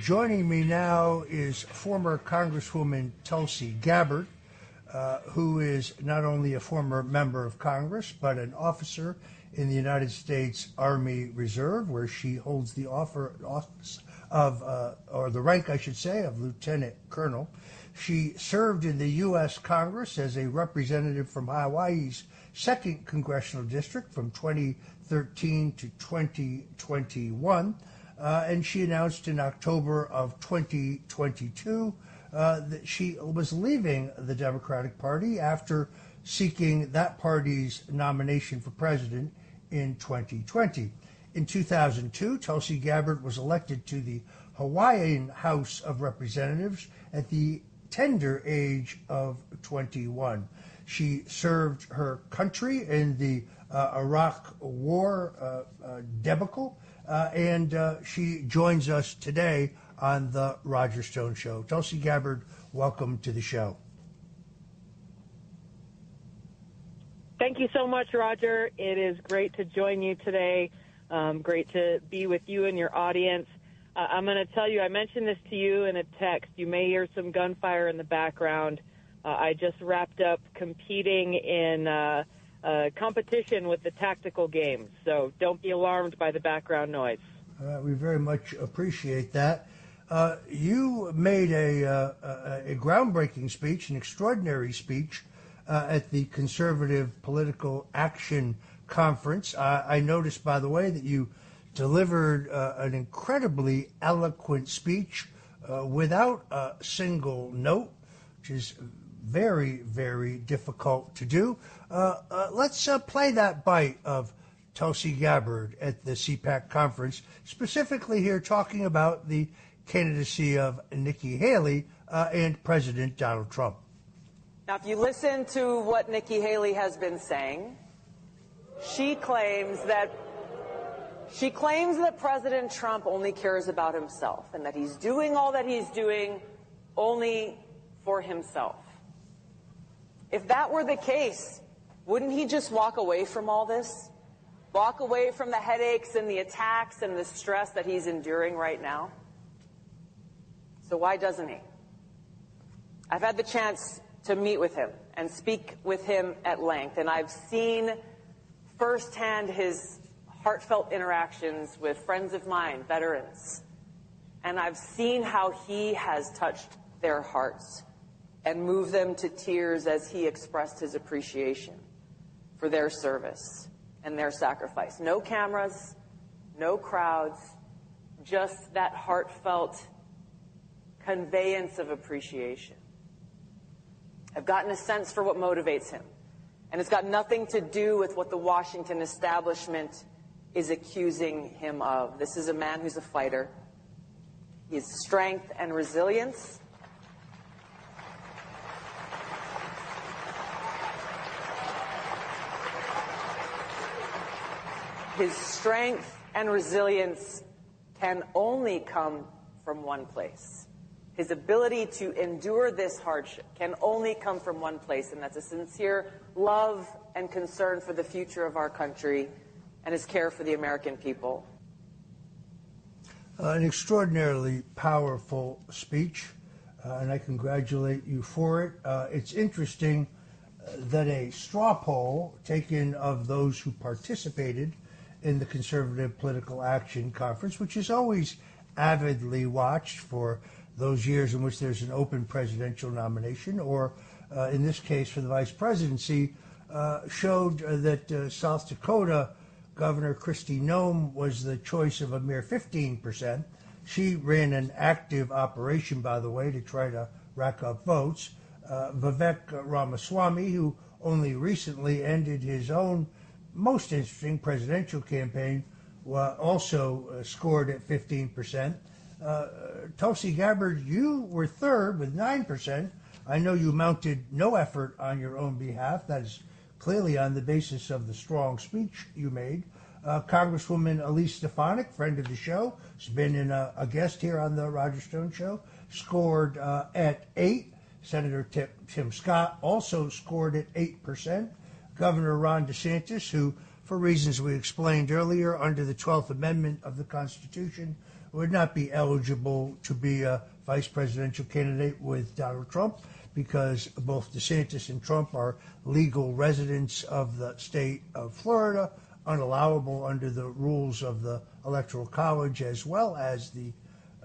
Joining me now is former Congresswoman Tulsi Gabbard, uh, who is not only a former member of Congress, but an officer in the United States Army Reserve, where she holds the offer, office of, uh, or the rank, I should say, of Lieutenant Colonel. She served in the U.S. Congress as a representative from Hawaii's second congressional district from 2013 to 2021. Uh, and she announced in October of 2022 uh, that she was leaving the Democratic Party after seeking that party's nomination for president in 2020. In 2002, Tulsi Gabbard was elected to the Hawaiian House of Representatives at the tender age of 21. She served her country in the uh, Iraq War uh, uh, debacle uh, and uh, she joins us today on the Roger Stone Show. Tulsi Gabbard, welcome to the show. Thank you so much, Roger. It is great to join you today. Um, great to be with you and your audience. Uh, I'm going to tell you, I mentioned this to you in a text. You may hear some gunfire in the background. Uh, I just wrapped up competing in uh, competition with the tactical games. So don't be alarmed by the background noise. We very much appreciate that. Uh, you made a, uh, a, groundbreaking speech, an extraordinary speech uh, at the Conservative Political Action Conference. I noticed, by the way, that you delivered uh, an incredibly eloquent speech without a single note, which is very, very difficult to do. Uh, uh, let's uh, play that bite of Tulsi Gabbard at the CPAC conference, specifically here talking about the candidacy of Nikki Haley uh, and President Donald Trump. Now, if you listen to what Nikki Haley has been saying, she claims that she claims that President Trump only cares about himself and that he's doing all that he's doing only for himself. If that were the case, wouldn't he just walk away from all this? Walk away from the headaches and the attacks and the stress that he's enduring right now? So why doesn't he? I've had the chance to meet with him and speak with him at length, and I've seen firsthand his heartfelt interactions with friends of mine, veterans, and I've seen how he has touched their hearts and move them to tears as he expressed his appreciation for their service and their sacrifice. No cameras, no crowds, just that heartfelt conveyance of appreciation. I've gotten a sense for what motivates him. And it's got nothing to do with what the Washington establishment is accusing him of. This is a man who's a fighter. He has strength and resilience. His strength and resilience can only come from one place. His ability to endure this hardship can only come from one place, and that's a sincere love and concern for the future of our country and his care for the American people. Uh, an extraordinarily powerful speech, uh, and I congratulate you for it. Uh, it's interesting uh, that a straw poll taken of those who participated in the Conservative Political Action Conference, which is always avidly watched for those years in which there's an open presidential nomination, or uh, in this case for the vice presidency, uh, showed uh, that uh, South Dakota Governor Kristi Noem was the choice of a mere 15%. She ran an active operation, by the way, to try to rack up votes. Uh, Vivek Ramaswamy, who only recently ended his own most interesting presidential campaign, also uh, scored at 15%. Uh, Tulsi Gabbard, you were third with 9%. I know you mounted no effort on your own behalf. That is clearly on the basis of the strong speech you made. Uh, Congresswoman Elise Stefanik, friend of the show, has been in a, a, guest here on the Roger Stone Show, scored uh, at eight. Senator Tim, Tim Scott also scored at eight percent. Governor Ron DeSantis, who, for reasons we explained earlier, under the 12th Amendment of the Constitution, would not be eligible to be a vice presidential candidate with Donald Trump because both DeSantis and Trump are legal residents of the state of Florida, unallowable under the rules of the Electoral College as well as the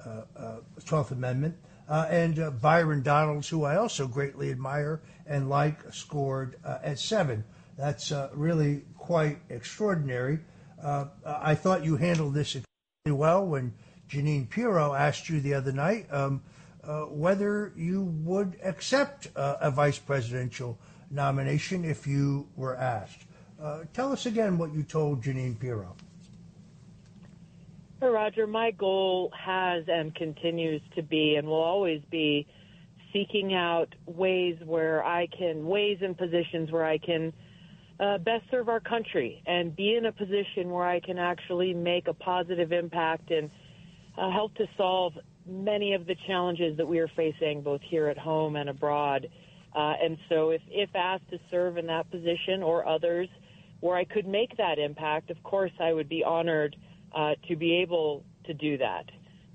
uh, uh, 12th Amendment. Uh, and uh, Byron Donalds, who I also greatly admire and like, scored uh, at seven. That's uh, really quite extraordinary. I thought you handled this extremely well when Jeanine Pirro asked you the other night um, whether you would accept a vice presidential nomination if you were asked. Uh, tell us again what you told Jeanine Pirro. Sir Roger, my goal has and continues to be and will always be seeking out ways where I can, ways and positions where I can uh, best serve our country and be in a position where I can actually make a positive impact and uh, help to solve many of the challenges that we are facing both here at home and abroad. Uh, and so if, if asked to serve in that position or others, where I could make that impact, of course, I would be honored uh, to be able to do that.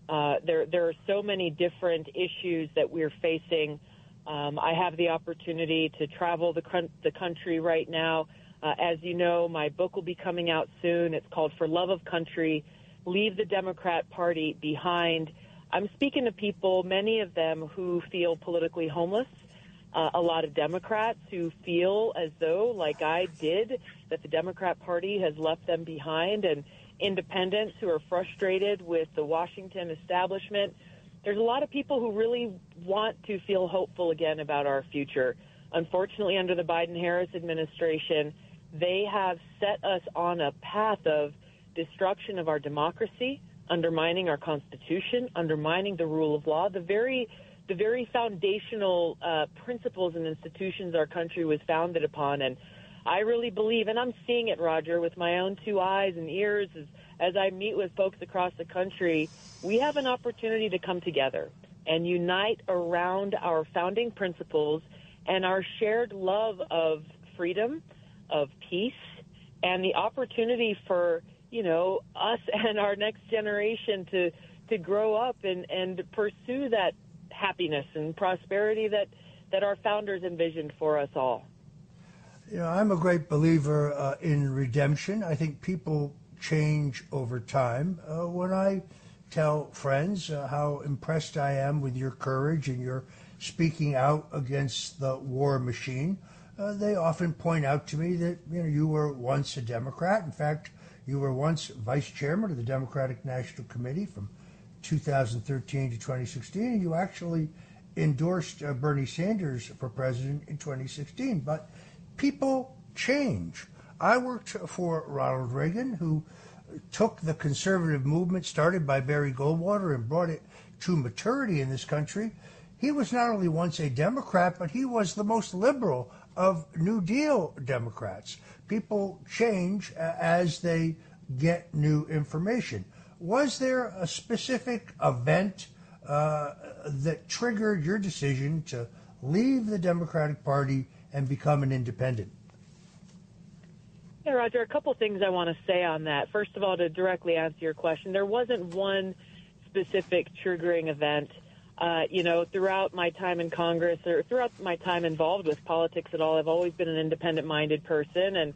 Uh, there, there are so many different issues that we're facing. Um, I have the opportunity to travel the, the country right now. Uh, as you know, my book will be coming out soon. It's called For Love of Country Leave the Democrat Party Behind. I'm speaking to people, many of them who feel politically homeless uh, a lot of Democrats who feel as though, like I did, that the Democrat Party has left them behind, and independents who are frustrated with the Washington establishment. There's a lot of people who really want to feel hopeful again about our future. Unfortunately, under the Biden Harris administration, they have set us on a path of destruction of our democracy, undermining our Constitution, undermining the rule of law, the very the very foundational uh, principles and institutions our country was founded upon. And I really believe, and I'm seeing it, Roger, with my own two eyes and ears as, as I meet with folks across the country, we have an opportunity to come together and unite around our founding principles and our shared love of freedom, of peace, and the opportunity for, you know, us and our next generation to to grow up and, and pursue that happiness and prosperity that, that our founders envisioned for us all. You know, I'm a great believer uh, in redemption. I think people change over time. Uh, when I tell friends uh, how impressed I am with your courage and your speaking out against the war machine, uh, they often point out to me that you know you were once a Democrat. In fact, you were once vice chairman of the Democratic National Committee from 2013 to 2016, and you actually endorsed uh, Bernie Sanders for president in 2016. But people change. I worked for Ronald Reagan, who took the conservative movement started by Barry Goldwater and brought it to maturity in this country. He was not only once a Democrat, but he was the most liberal of New Deal Democrats. People change as they get new information was there a specific event uh, that triggered your decision to leave the Democratic Party and become an independent? Yeah, Roger, a couple things I want to say on that. First of all, to directly answer your question, there wasn't one specific triggering event. Uh, you know, throughout my time in Congress or throughout my time involved with politics at all, I've always been an independent-minded person, and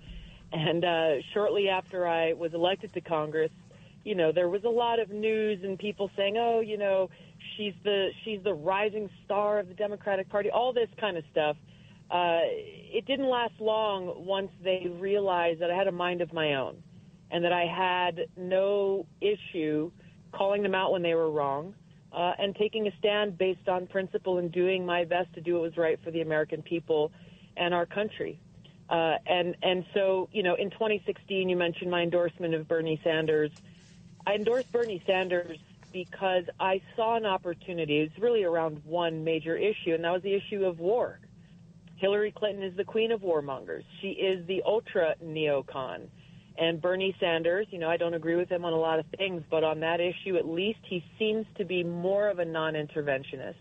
and uh, shortly after I was elected to Congress, you know, there was a lot of news and people saying, oh, you know, she's the she's the rising star of the Democratic Party. All this kind of stuff. Uh, it didn't last long once they realized that I had a mind of my own, and that I had no issue calling them out when they were wrong, uh, and taking a stand based on principle and doing my best to do what was right for the American people and our country. Uh, and and so you know, in 2016, you mentioned my endorsement of Bernie Sanders. I endorsed Bernie Sanders because I saw an opportunity. It's really around one major issue, and that was the issue of war. Hillary Clinton is the queen of warmongers. She is the ultra neocon. And Bernie Sanders, you know, I don't agree with him on a lot of things, but on that issue, at least he seems to be more of a non interventionist.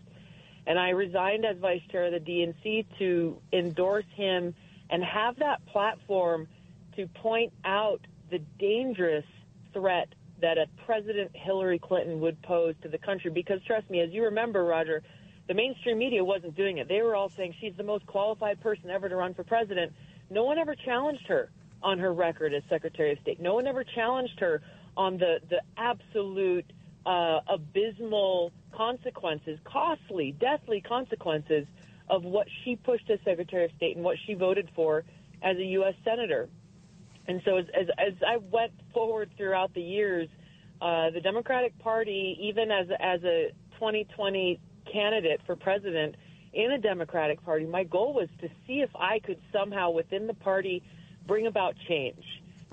And I resigned as vice chair of the DNC to endorse him and have that platform to point out the dangerous threat that a President Hillary Clinton would pose to the country. Because trust me, as you remember, Roger, the mainstream media wasn't doing it. They were all saying she's the most qualified person ever to run for president. No one ever challenged her on her record as Secretary of State. No one ever challenged her on the, the absolute uh, abysmal consequences, costly, deathly consequences of what she pushed as Secretary of State and what she voted for as a U.S. Senator. And so as, as, as I went forward throughout the years, uh, the Democratic Party, even as, as a 2020 candidate for president in a Democratic Party, my goal was to see if I could somehow within the party bring about change,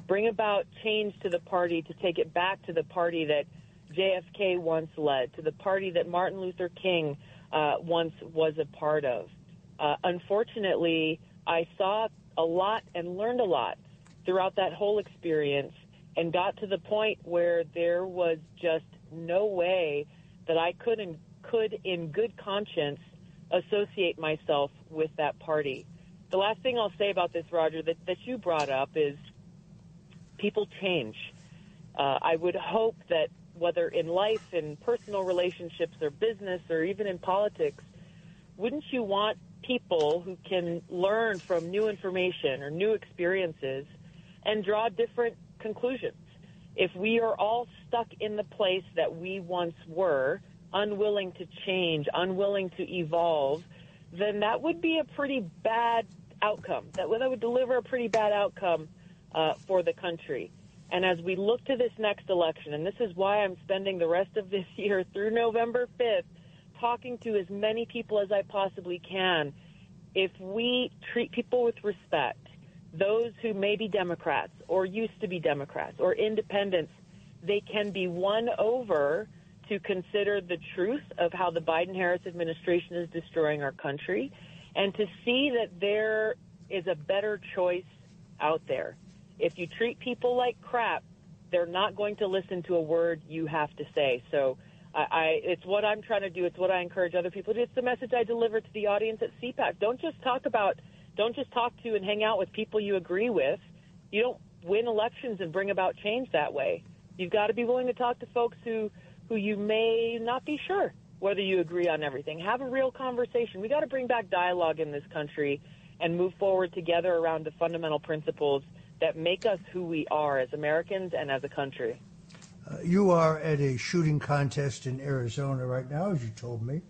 bring about change to the party to take it back to the party that JFK once led, to the party that Martin Luther King uh, once was a part of. Uh, unfortunately, I saw a lot and learned a lot throughout that whole experience and got to the point where there was just no way that I could in, could in good conscience associate myself with that party. The last thing I'll say about this, Roger, that, that you brought up is people change. Uh, I would hope that whether in life, in personal relationships, or business, or even in politics, wouldn't you want people who can learn from new information or new experiences and draw different conclusions? If we are all stuck in the place that we once were, unwilling to change, unwilling to evolve, then that would be a pretty bad outcome. That would, that would deliver a pretty bad outcome uh, for the country. And as we look to this next election, and this is why I'm spending the rest of this year through November 5th talking to as many people as I possibly can, if we treat people with respect, those who may be Democrats or used to be Democrats or independents, they can be won over to consider the truth of how the Biden Harris administration is destroying our country and to see that there is a better choice out there. If you treat people like crap, they're not going to listen to a word you have to say. So I, I it's what I'm trying to do. It's what I encourage other people to do. It's the message I deliver to the audience at CPAC. Don't just talk about, don't just talk to and hang out with people you agree with. You don't win elections and bring about change that way. You've got to be willing to talk to folks who, who you may not be sure whether you agree on everything. Have a real conversation. We got to bring back dialogue in this country and move forward together around the fundamental principles that make us who we are as Americans and as a country. Uh, you are at a shooting contest in Arizona right now, as you told me.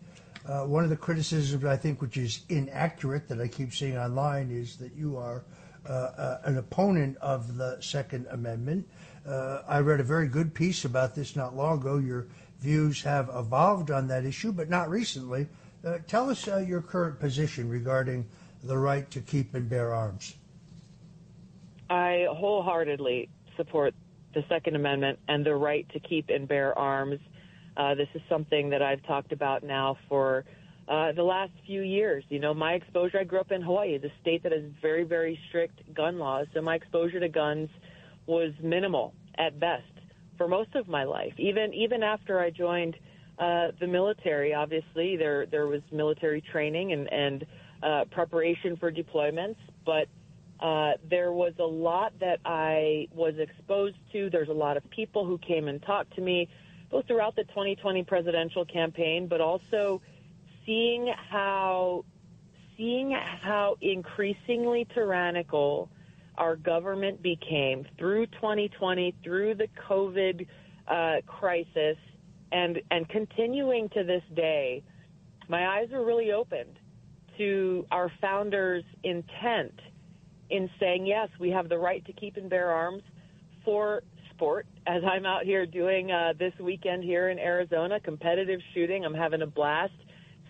Uh, one of the criticisms I think, which is inaccurate, that I keep seeing online, is that you are uh, uh an opponent of the Second Amendment. Uh, I read a very good piece about this not long ago. Your views have evolved on that issue, but not recently. Uh, tell us uh, your current position regarding the right to keep and bear arms. I wholeheartedly support the Second Amendment and the right to keep and bear arms. Uh, this is something that I've talked about now for uh, the last few years. You know, my exposure, I grew up in Hawaii, the state that has very, very strict gun laws. So my exposure to guns was minimal at best for most of my life. Even even after I joined uh, the military, obviously there there was military training and and uh, preparation for deployments, but uh, there was a lot that I was exposed to. There's a lot of people who came and talked to me, both throughout the 2020 presidential campaign, but also seeing how seeing how increasingly tyrannical our government became through 2020, through the COVID uh, crisis, and and continuing to this day, my eyes were really opened to our founders' intent in saying yes, we have the right to keep and bear arms for sport. As I'm out here doing uh, this weekend here in Arizona, competitive shooting, I'm having a blast.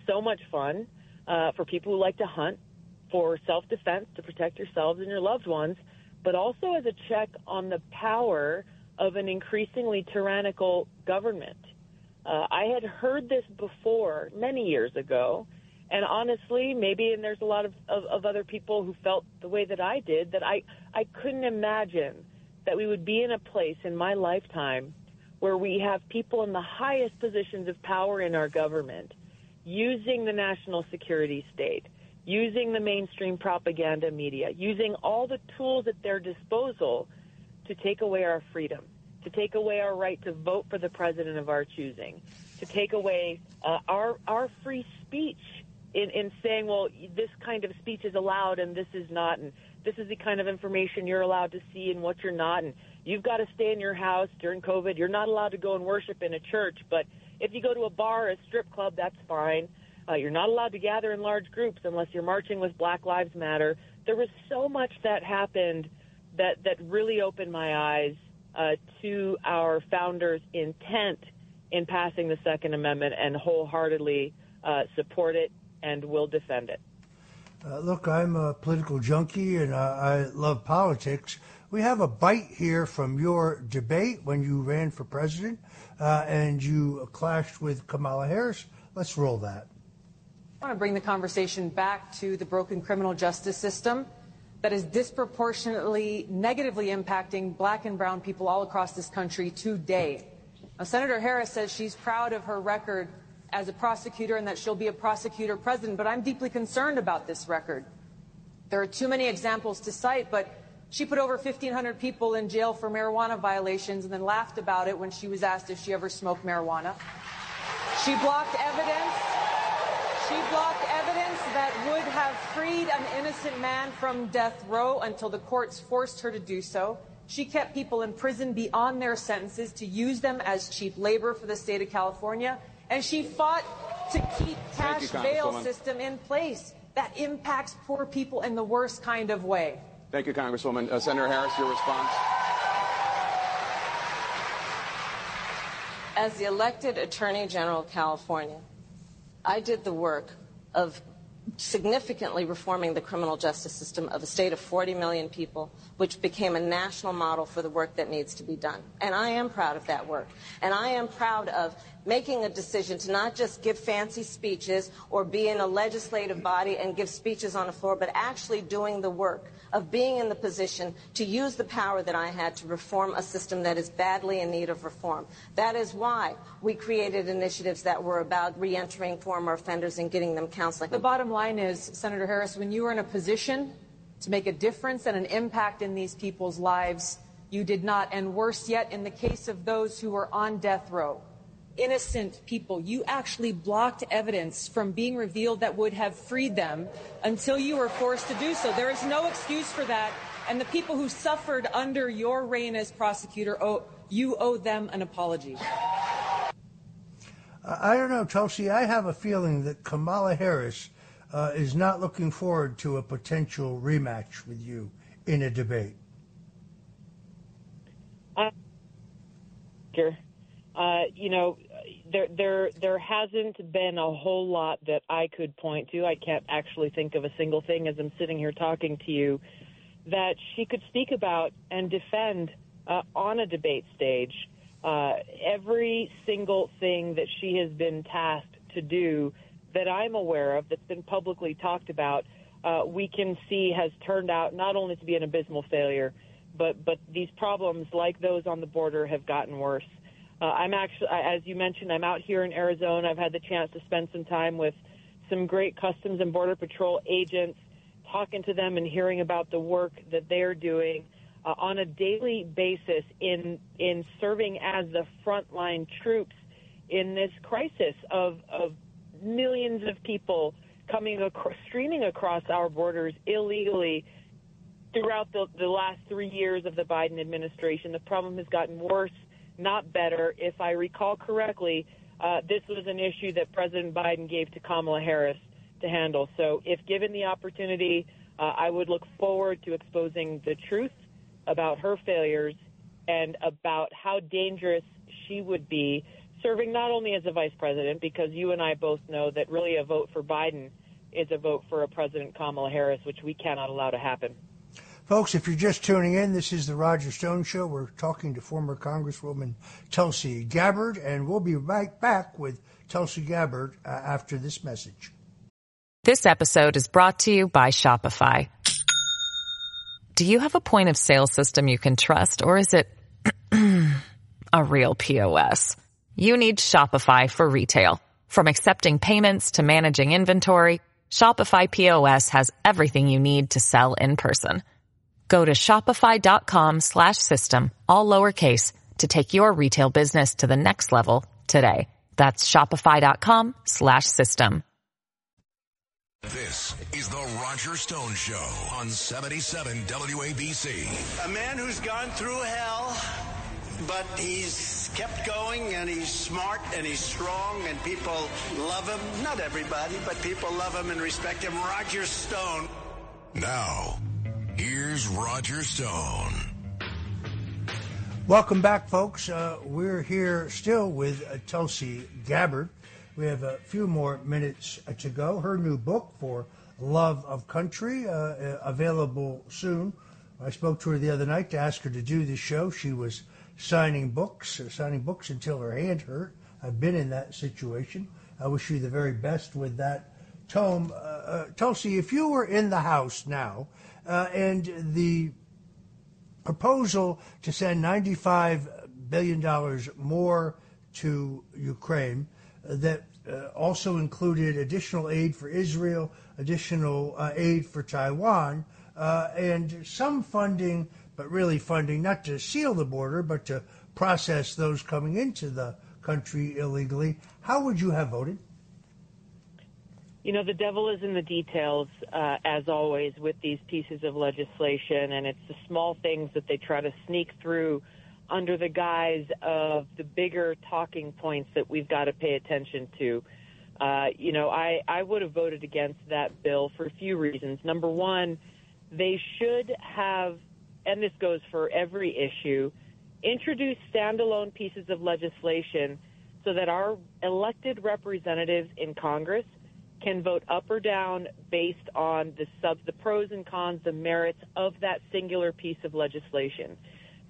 So much fun uh, for people who like to hunt, for self-defense to protect yourselves and your loved ones, but also as a check on the power of an increasingly tyrannical government. Uh, I had heard this before many years ago, and honestly, maybe, and there's a lot of, of, of other people who felt the way that I did, that I, I couldn't imagine that we would be in a place in my lifetime where we have people in the highest positions of power in our government using the national security state, using the mainstream propaganda media, using all the tools at their disposal to take away our freedom, to take away our right to vote for the president of our choosing, to take away uh, our our free speech in, in saying, well, this kind of speech is allowed and this is not, and this is the kind of information you're allowed to see and what you're not, and you've got to stay in your house during COVID. You're not allowed to go and worship in a church, but if you go to a bar, a strip club, that's fine. Uh, you're not allowed to gather in large groups unless you're marching with Black Lives Matter. There was so much that happened that that really opened my eyes uh, to our founders' intent in passing the Second Amendment, and wholeheartedly uh, support it and will defend it. Uh, look, I'm a political junkie and I love politics. We have a bite here from your debate when you ran for president uh, and you clashed with Kamala Harris. Let's roll that. I want to bring the conversation back to the broken criminal justice system that is disproportionately negatively impacting black and brown people all across this country today. Now, Senator Harris says she's proud of her record as a prosecutor and that she'll be a prosecutor president, but I'm deeply concerned about this record. There are too many examples to cite, but she put over 1,500 people in jail for marijuana violations and then laughed about it when she was asked if she ever smoked marijuana. She blocked evidence she blocked evidence that would have freed an innocent man from death row until the courts forced her to do so. She kept people in prison beyond their sentences to use them as cheap labor for the state of California. And she fought to keep cash you, bail system in place that impacts poor people in the worst kind of way. Thank you, Congresswoman. Uh, Senator Harris, your response. As the elected Attorney General of California, I did the work of significantly reforming the criminal justice system of a state of 40 million people, which became a national model for the work that needs to be done. And I am proud of that work. And I am proud of making a decision to not just give fancy speeches or be in a legislative body and give speeches on the floor, but actually doing the work of being in the position to use the power that I had to reform a system that is badly in need of reform. That is why we created initiatives that were about reentering former offenders and getting them counseling. The bottom line is, Senator Harris, when you were in a position to make a difference and an impact in these people's lives, you did not. And worse yet, in the case of those who were on death row, innocent people. You actually blocked evidence from being revealed that would have freed them until you were forced to do so. There is no excuse for that. And the people who suffered under your reign as prosecutor, owe, you owe them an apology. I don't know, Tulsi. I have a feeling that Kamala Harris uh, is not looking forward to a potential rematch with you in a debate. Uh, uh, you know, there there there hasn't been a whole lot that I could point to. I can't actually think of a single thing as I'm sitting here talking to you that she could speak about and defend uh, on a debate stage. Uh, every single thing that she has been tasked to do that I'm aware of that's been publicly talked about, uh, we can see has turned out not only to be an abysmal failure, but but these problems like those on the border have gotten worse. Uh, I'm actually, as you mentioned, I'm out here in Arizona. I've had the chance to spend some time with some great Customs and Border Patrol agents, talking to them and hearing about the work that they're doing uh, on a daily basis in in serving as the frontline troops in this crisis of of millions of people coming across, streaming across our borders illegally throughout the, the last three years of the Biden administration. The problem has gotten worse not better. If I recall correctly, uh, this was an issue that President Biden gave to Kamala Harris to handle. So, if given the opportunity, uh, I would look forward to exposing the truth about her failures and about how dangerous she would be serving not only as a vice president, because you and I both know that really a vote for Biden is a vote for a President Kamala Harris, which we cannot allow to happen. Folks, if you're just tuning in, this is the Roger Stone Show. We're talking to former Congresswoman Tulsi Gabbard, and we'll be right back with Tulsi Gabbard uh, after this message. This episode is brought to you by Shopify. Do you have a point of sale system you can trust, or is it a real POS? You need Shopify for retail. From accepting payments to managing inventory, Shopify POS has everything you need to sell in person. Go to shopify.com slash system, all lowercase, to take your retail business to the next level today. That's shopify.com slash system. This is the Roger Stone Show on 77 WABC. A man who's gone through hell, but he's kept going and he's smart and he's strong and people love him. Not everybody, but people love him and respect him. Roger Stone. Now, here's Roger Stone. Welcome back, folks. Uh, we're here still with uh, Tulsi Gabbard. We have a few more minutes uh, to go. Her new book, For Love of Country, uh, uh, available soon. I spoke to her the other night to ask her to do the show. She was signing books, uh, signing books until her hand hurt. I've been in that situation. I wish you the very best with that tome. Uh, uh, Tulsi, if you were in the House now uh, and the proposal to send $95 billion more to Ukraine uh, that uh, also included additional aid for Israel, additional aid for Taiwan, and some funding but really funding not to seal the border, but to process those coming into the country illegally. How would you have voted? You know, the devil is in the details, uh, as always, with these pieces of legislation, and it's the small things that they try to sneak through under the guise of the bigger talking points that we've got to pay attention to. Uh, you know, I, I would have voted against that bill for a few reasons. Number one, they should have and this goes for every issue, introduce standalone pieces of legislation so that our elected representatives in Congress can vote up or down based on the sub, the pros and cons, the merits of that singular piece of legislation.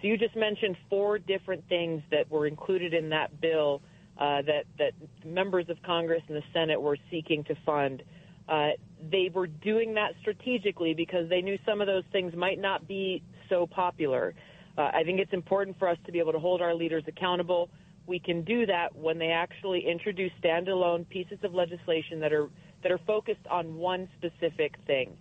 So you just mentioned four different things that were included in that bill uh, that that members of Congress and the Senate were seeking to fund. Uh, they were doing that strategically because they knew some of those things might not be so popular. Uh, I think it's important for us to be able to hold our leaders accountable. We can do that when they actually introduce standalone pieces of legislation that are that are focused on one specific thing.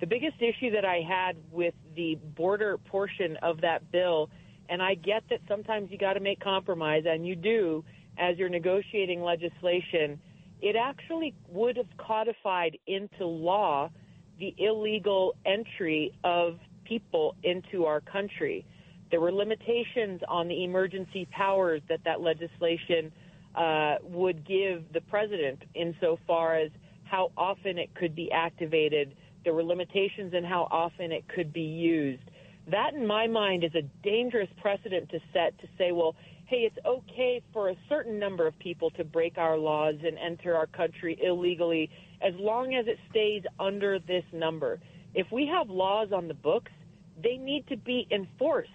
The biggest issue that I had with the border portion of that bill, and I get that sometimes you got to make compromise, and you do as you're negotiating legislation, it actually would have codified into law the illegal entry of people into our country. There were limitations on the emergency powers that that legislation uh, would give the president insofar as how often it could be activated. There were limitations in how often it could be used. That, in my mind, is a dangerous precedent to set to say, well, hey, it's okay for a certain number of people to break our laws and enter our country illegally as long as it stays under this number. If we have laws on the books they need to be enforced,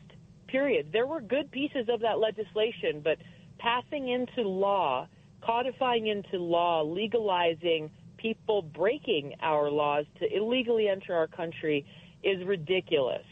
period. There were good pieces of that legislation, but passing into law, codifying into law, legalizing people breaking our laws to illegally enter our country is ridiculous.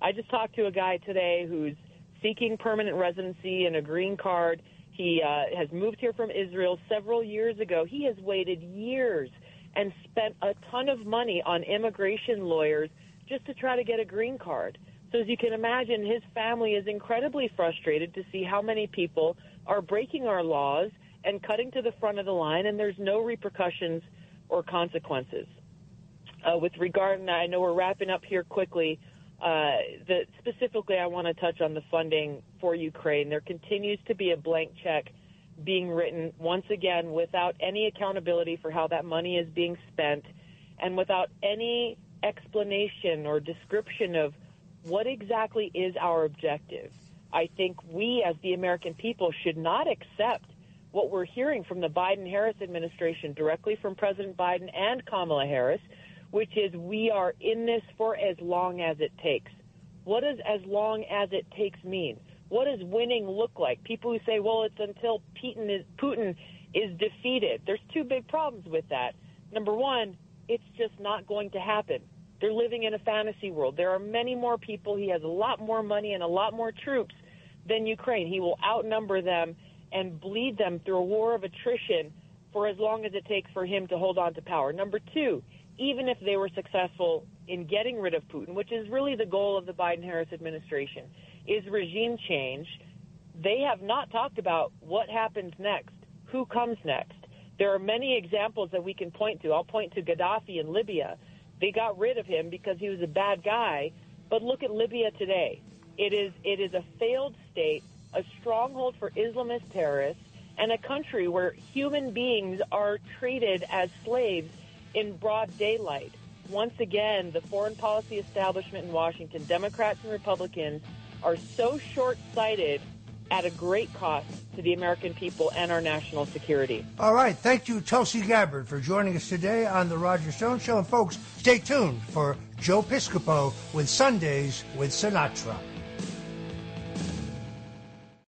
I just talked to a guy today who's seeking permanent residency and a green card. He uh, has moved here from Israel several years ago. He has waited years and spent a ton of money on immigration lawyers just to try to get a green card. So, as you can imagine, his family is incredibly frustrated to see how many people are breaking our laws and cutting to the front of the line, and there's no repercussions or consequences. Uh, with regard, and I know we're wrapping up here quickly Uh, the, specifically, I want to touch on the funding for Ukraine. There continues to be a blank check being written once again without any accountability for how that money is being spent and without any explanation or description of what exactly is our objective. I think we as the American people should not accept what we're hearing from the Biden Harris administration directly from President Biden and Kamala Harris, which is we are in this for as long as it takes. What does as long as it takes mean? What does winning look like? People who say, well, it's until Putin is, Putin is defeated. There's two big problems with that. Number one, it's just not going to happen. They're living in a fantasy world. There are many more people. He has a lot more money and a lot more troops than Ukraine. He will outnumber them and bleed them through a war of attrition for as long as it takes for him to hold on to power. Number two, even if they were successful in getting rid of Putin, which is really the goal of the Biden Harris administration, is regime change. They have not talked about what happens next, who comes next. There are many examples that we can point to. I'll point to Gaddafi in Libya. They got rid of him because he was a bad guy. But look at Libya today. It is it is a failed state, a stronghold for Islamist terrorists, and a country where human beings are treated as slaves in broad daylight. Once again, the foreign policy establishment in Washington, Democrats and Republicans, are so short sighted at a great cost to the American people and our national security. All right. Thank you, Tulsi Gabbard, for joining us today on The Roger Stone Show. And folks, stay tuned for Joe Piscopo with Sundays with Sinatra.